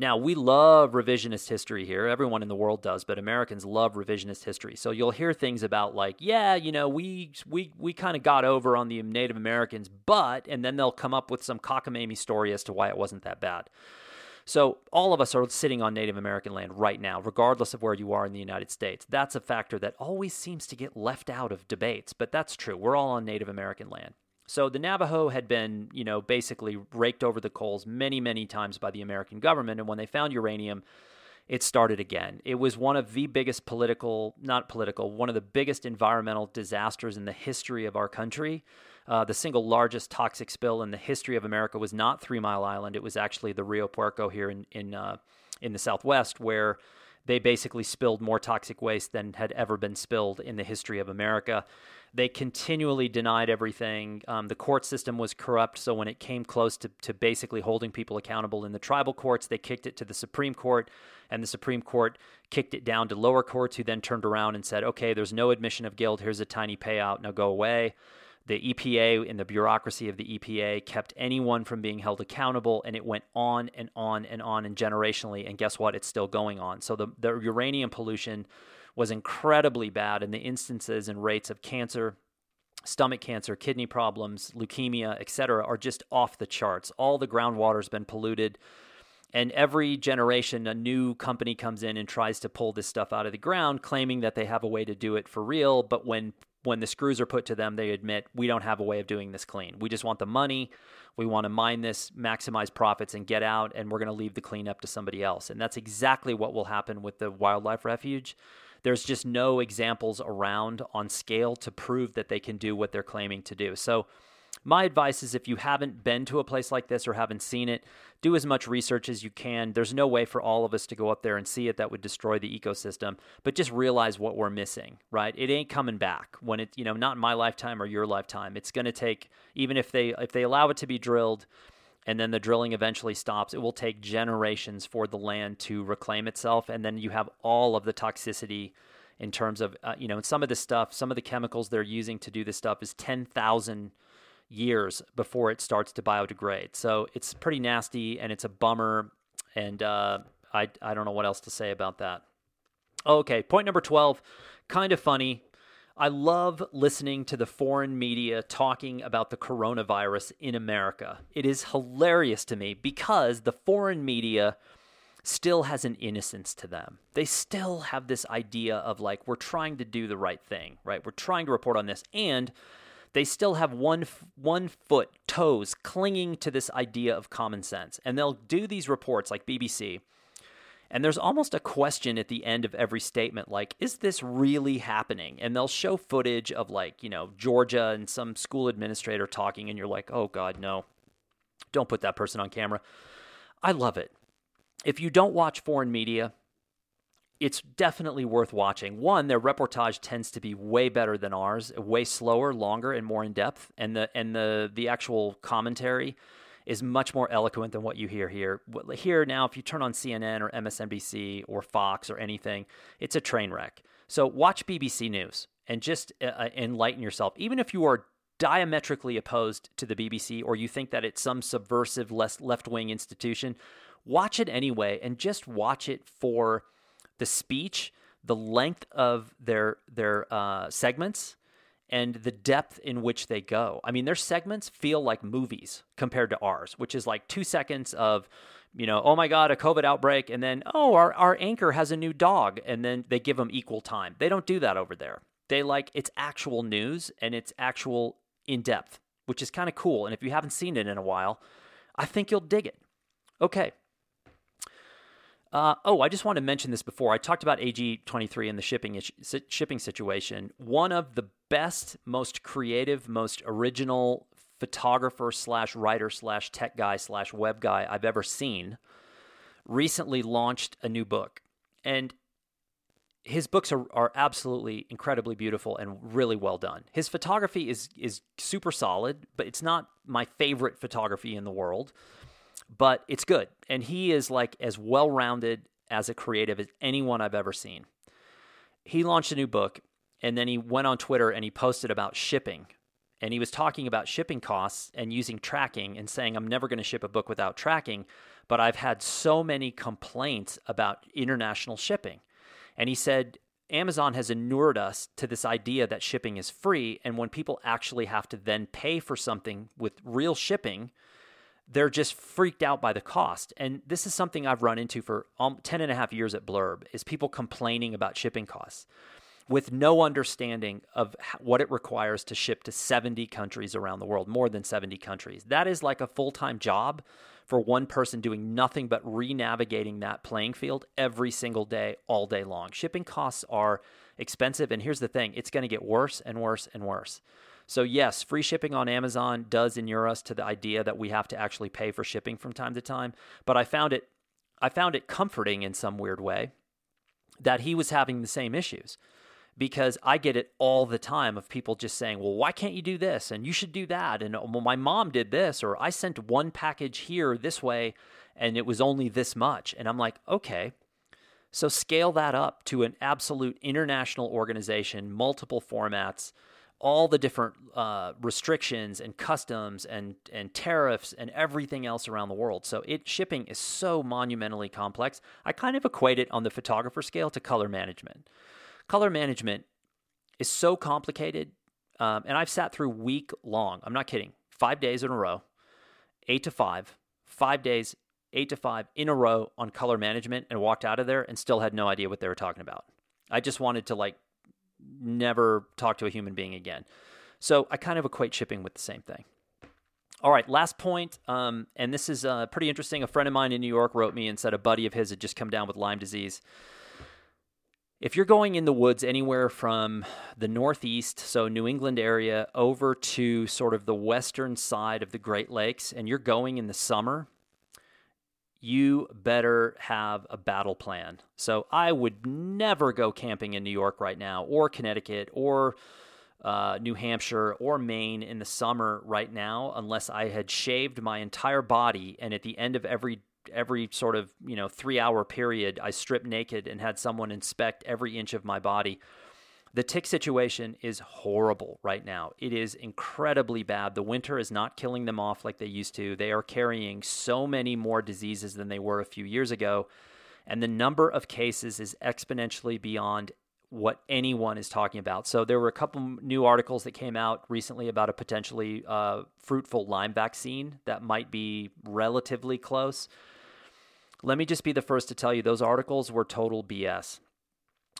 Now, we love revisionist history here. Everyone in the world does, but Americans love revisionist history. So you'll hear things about like, yeah, you know, we we we kind of got over on the Native Americans, but and then they'll come up with some cockamamie story as to why it wasn't that bad. So all of us are sitting on Native American land right now, regardless of where you are in the United States. That's a factor that always seems to get left out of debates, but that's true. We're all on Native American land. So the Navajo had been, you know, basically raked over the coals many, many times by the American government. And when they found uranium, it started again. It was one of the biggest political, not political, one of the biggest environmental disasters in the history of our country. Uh, the single largest toxic spill in the history of America was not Three Mile Island. It was actually the Rio Puerco here in in uh, in the Southwest, where they basically spilled more toxic waste than had ever been spilled in the history of America. They continually denied everything. Um, the court system was corrupt, so when it came close to, to basically holding people accountable in the tribal courts, they kicked it to the Supreme Court, and the Supreme Court kicked it down to lower courts, who then turned around and said, okay, there's no admission of guilt. Here's a tiny payout. Now go away. The EPA and the bureaucracy of the EPA kept anyone from being held accountable, and it went on and on and on and generationally. And guess what? It's still going on. So the, the uranium pollution was incredibly bad, and the instances and rates of cancer, stomach cancer, kidney problems, leukemia, etc., are just off the charts. All the groundwater's been polluted. And every generation, a new company comes in and tries to pull this stuff out of the ground, claiming that they have a way to do it for real. But when when the screws are put to them, they admit we don't have a way of doing this clean. We just want the money. We want to mine this, maximize profits, and get out, and we're going to leave the cleanup to somebody else. And that's exactly what will happen with the wildlife refuge. There's just no examples around on scale to prove that they can do what they're claiming to do. So, my advice is if you haven't been to a place like this or haven't seen it, do as much research as you can. There's no way for all of us to go up there and see it that would destroy the ecosystem, but just realize what we're missing, right? It ain't coming back when it, you know, not in my lifetime or your lifetime. It's going to take even if they if they allow it to be drilled and then the drilling eventually stops, it will take generations for the land to reclaim itself and then you have all of the toxicity in terms of uh, you know, some of the stuff, some of the chemicals they're using to do this stuff is 10,000 years before it starts to biodegrade. So it's pretty nasty and it's a bummer. And uh, I, I don't know what else to say about that. Okay, point number 12, kind of funny. I love listening to the foreign media talking about the coronavirus in America. It is hilarious to me because the foreign media still has an innocence to them. They still have this idea of like, we're trying to do the right thing, right? We're trying to report on this. And they still have one one foot toes clinging to this idea of common sense and they'll do these reports like BBC and there's almost a question at the end of every statement like is this really happening? And they'll show footage of like you know Georgia and some school administrator talking and you're like oh god no. Don't put that person on camera. I love it. If you don't watch foreign media it's definitely worth watching. One, their reportage tends to be way better than ours, way slower, longer, and more in depth, and the and the the actual commentary is much more eloquent than what you hear here. Here now, if you turn on CNN or MSNBC or Fox or anything, it's a train wreck. So watch BBC News and just uh, uh, enlighten yourself. Even if you are diametrically opposed to the BBC or you think that it's some subversive, left wing institution, watch it anyway and just watch it for the speech, the length of their their uh, segments, and the depth in which they go. I mean, their segments feel like movies compared to ours, which is like two seconds of, you know, oh my God, a COVID outbreak, and then oh, our our anchor has a new dog, and then they give them equal time. They don't do that over there. They like it's actual news and it's actual in depth, which is kind of cool. And if you haven't seen it in a while, I think you'll dig it. Okay, uh, oh, I just want to mention this before. I talked about AG23 and the shipping shipping situation. One of the best, most creative, most original photographer slash writer slash tech guy slash web guy I've ever seen recently launched a new book. And his books are, are absolutely incredibly beautiful and really well done. His photography is is super solid, but it's not my favorite photography in the world but it's good. And he is like as well rounded as a creative as anyone I've ever seen. He launched a new book and then he went on Twitter and he posted about shipping. And he was talking about shipping costs and using tracking and saying, I'm never going to ship a book without tracking. But I've had so many complaints about international shipping. And he said, Amazon has inured us to this idea that shipping is free. And when people actually have to then pay for something with real shipping, they're just freaked out by the cost. And this is something I've run into for um, 10 and a half years at Blurb is people complaining about shipping costs with no understanding of what it requires to ship to 70 countries around the world, more than 70 countries. That is like a full-time job for one person doing nothing but re-navigating that playing field every single day all day long. Shipping costs are expensive and here's the thing, it's going to get worse and worse and worse. So, yes, free shipping on Amazon does inure us to the idea that we have to actually pay for shipping from time to time. But I found it, I found it comforting in some weird way that he was having the same issues because I get it all the time of people just saying, well, why can't you do this? And you should do that. And well, my mom did this, or I sent one package here this way and it was only this much. And I'm like, okay. So scale that up to an absolute international organization, multiple formats, all the different uh, restrictions and customs and and tariffs and everything else around the world. So it shipping is so monumentally complex. I kind of equate it on the photographer scale to color management. Color management is so complicated, um, and I've sat through week long. I'm not kidding. Five days in a row, eight to five, five days, eight to five in a row on color management, and walked out of there and still had no idea what they were talking about. I just wanted to like never talk to a human being again. So I kind of equate shipping with the same thing. All right, last point, um, and this is uh, pretty interesting. A friend of mine in New York wrote me and said a buddy of his had just come down with Lyme disease. If you're going in the woods anywhere from the Northeast, so New England area, over to sort of the western side of the Great Lakes, and you're going in the summer, you better have a battle plan. So I would never go camping in New York right now, or Connecticut, or uh, New Hampshire or Maine in the summer right now unless I had shaved my entire body and at the end of every every sort of you know three hour period I stripped naked and had someone inspect every inch of my body. The tick situation is horrible right now. It is incredibly bad. The winter is not killing them off like they used to. They are carrying so many more diseases than they were a few years ago. And the number of cases is exponentially beyond what anyone is talking about. So there were a couple new articles that came out recently about a potentially uh, fruitful Lyme vaccine that might be relatively close. Let me just be the first to tell you those articles were total BS.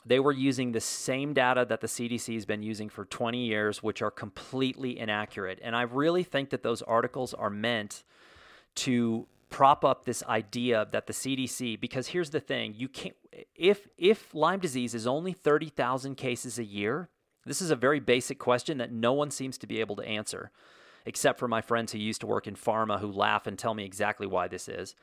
They were using the same data that the CDC has been using for 20 years, which are completely inaccurate. And I really think that those articles are meant to prop up this idea that the CDC because here's the thing you can't if if Lyme disease is only 30,000 cases a year this is a very basic question that no one seems to be able to answer except for my friends who used to work in pharma who laugh and tell me exactly why this is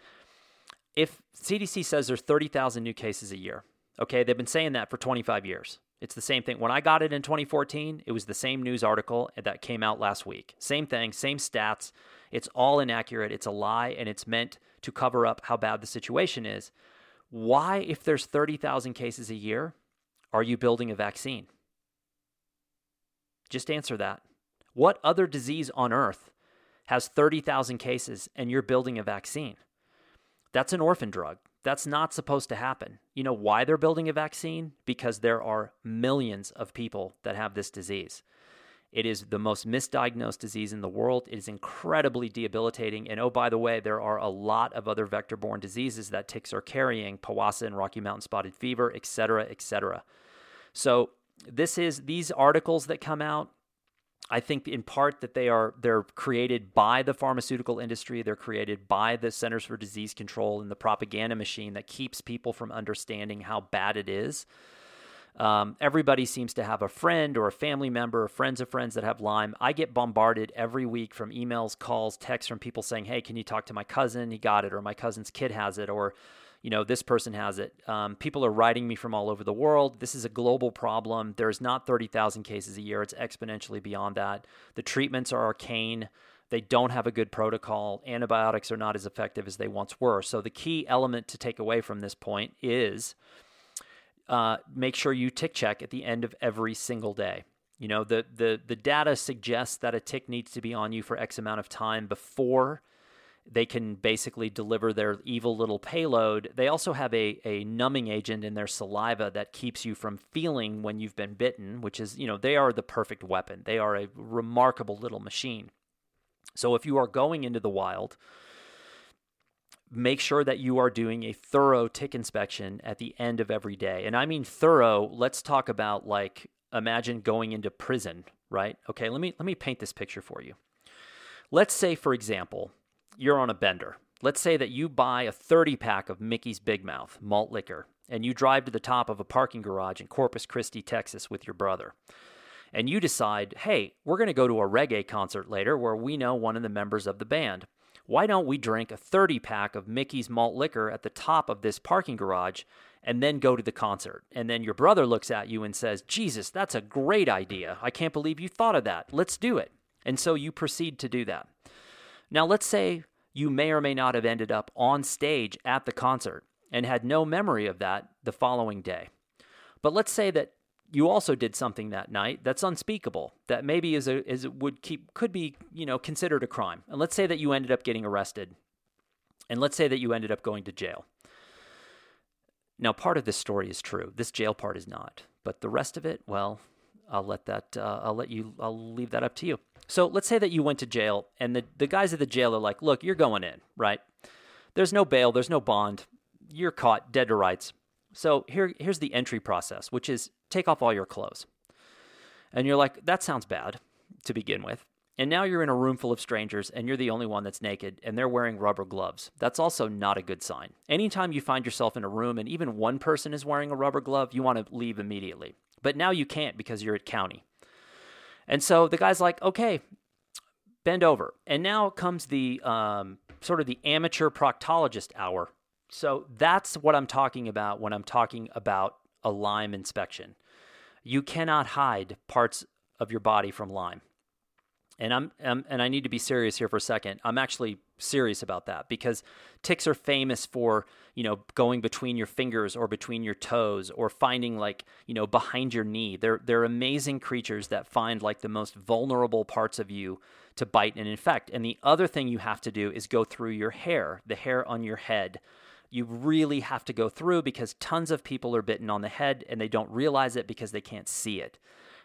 if CDC says there's 30,000 new cases a year okay they've been saying that for 25 years it's the same thing when I got it in 2014 it was the same news article that came out last week same thing same stats it's all inaccurate. It's a lie, and it's meant to cover up how bad the situation is. Why, if there's 30,000 cases a year, are you building a vaccine? Just answer that. What other disease on earth has 30,000 cases and you're building a vaccine? That's an orphan drug. That's not supposed to happen. You know why they're building a vaccine? Because there are millions of people that have this disease. It is the most misdiagnosed disease in the world. It is incredibly debilitating. And oh, by the way, there are a lot of other vector borne diseases that ticks are carrying Powassan and Rocky Mountain spotted fever, et cetera, et cetera. So, this is these articles that come out. I think in part that they are they're created by the pharmaceutical industry, they're created by the Centers for Disease Control and the propaganda machine that keeps people from understanding how bad it is. Um, everybody seems to have a friend or a family member or friends of friends that have Lyme. I get bombarded every week from emails, calls, texts from people saying, Hey, can you talk to my cousin? He got it, or my cousin's kid has it, or you know, this person has it. Um, people are writing me from all over the world. This is a global problem. There's not 30,000 cases a year, it's exponentially beyond that. The treatments are arcane. They don't have a good protocol. Antibiotics are not as effective as they once were. So, the key element to take away from this point is uh, make sure you tick check at the end of every single day. You know, the, the, the data suggests that a tick needs to be on you for X amount of time before they can basically deliver their evil little payload. They also have a, a numbing agent in their saliva that keeps you from feeling when you've been bitten, which is, you know, they are the perfect weapon. They are a remarkable little machine. So if you are going into the wild, make sure that you are doing a thorough tick inspection at the end of every day. And I mean thorough, let's talk about like imagine going into prison, right? Okay, let me let me paint this picture for you. Let's say for example, you're on a bender. Let's say that you buy a 30 pack of Mickey's Big Mouth malt liquor and you drive to the top of a parking garage in Corpus Christi, Texas with your brother. And you decide, hey, we're going to go to a reggae concert later where we know one of the members of the band why don't we drink a 30 pack of Mickey's malt liquor at the top of this parking garage and then go to the concert? And then your brother looks at you and says, Jesus, that's a great idea. I can't believe you thought of that. Let's do it. And so you proceed to do that. Now, let's say you may or may not have ended up on stage at the concert and had no memory of that the following day. But let's say that you also did something that night that's unspeakable that maybe is a is would keep could be you know considered a crime. And let's say that you ended up getting arrested. And let's say that you ended up going to jail. Now part of this story is true. This jail part is not. But the rest of it well i'll let that uh, i'll let you i'll leave that up to you so let's say that you went to jail and the, the guys at the jail are like look you're going in right there's no bail there's no bond you're caught dead to rights so here, here's the entry process, which is take off all your clothes. And you're like, that sounds bad to begin with. And now you're in a room full of strangers and you're the only one that's naked and they're wearing rubber gloves. That's also not a good sign. Anytime you find yourself in a room and even one person is wearing a rubber glove, you want to leave immediately. But now you can't because you're at county. And so the guy's like, okay, bend over. And now comes the um, sort of the amateur proctologist hour. So that's what I'm talking about when I'm talking about a Lyme inspection. You cannot hide parts of your body from Lyme and I'm, I'm, and I need to be serious here for a second. I'm actually serious about that because ticks are famous for you know going between your fingers or between your toes or finding like you know behind your knee. They're they're amazing creatures that find like the most vulnerable parts of you to bite and infect. And the other thing you have to do is go through your hair, the hair on your head. You really have to go through because tons of people are bitten on the head and they don't realize it because they can't see it.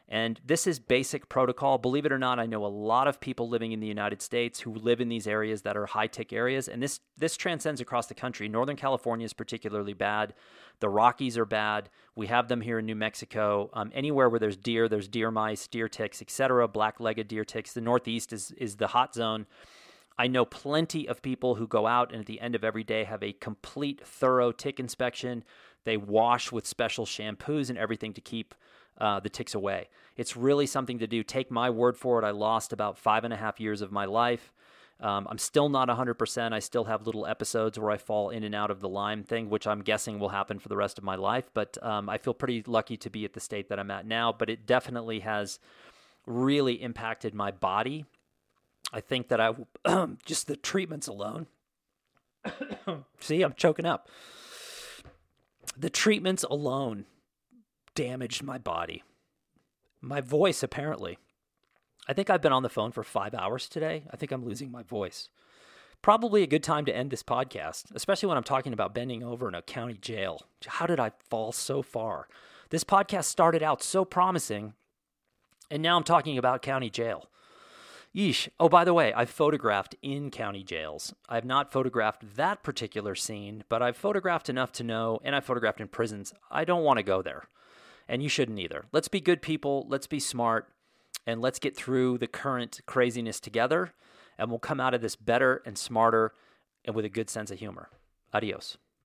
And this is basic protocol. Believe it or not, I know a lot of people living in the United States who live in these areas that are high tick areas, and this this transcends across the country. Northern California is particularly bad. The Rockies are bad. We have them here in New Mexico. Um, anywhere where there's deer, there's deer mice, deer ticks, etc. Black-legged deer ticks. The Northeast is is the hot zone. I know plenty of people who go out and at the end of every day have a complete, thorough tick inspection. They wash with special shampoos and everything to keep uh, the ticks away. It's really something to do. Take my word for it. I lost about five and a half years of my life. Um, I'm still not 100%. I still have little episodes where I fall in and out of the Lyme thing, which I'm guessing will happen for the rest of my life. But um, I feel pretty lucky to be at the state that I'm at now. But it definitely has really impacted my body. I think that I just the treatments alone. See, I'm choking up. The treatments alone damaged my body. My voice, apparently. I think I've been on the phone for five hours today. I think I'm losing my voice. Probably a good time to end this podcast, especially when I'm talking about bending over in a county jail. How did I fall so far? This podcast started out so promising, and now I'm talking about county jail. Yeesh. Oh, by the way, I've photographed in county jails. I have not photographed that particular scene, but I've photographed enough to know, and I've photographed in prisons. I don't want to go there and you shouldn't either. Let's be good people, let's be smart, and let's get through the current craziness together, and we'll come out of this better and smarter and with a good sense of humor. Adios.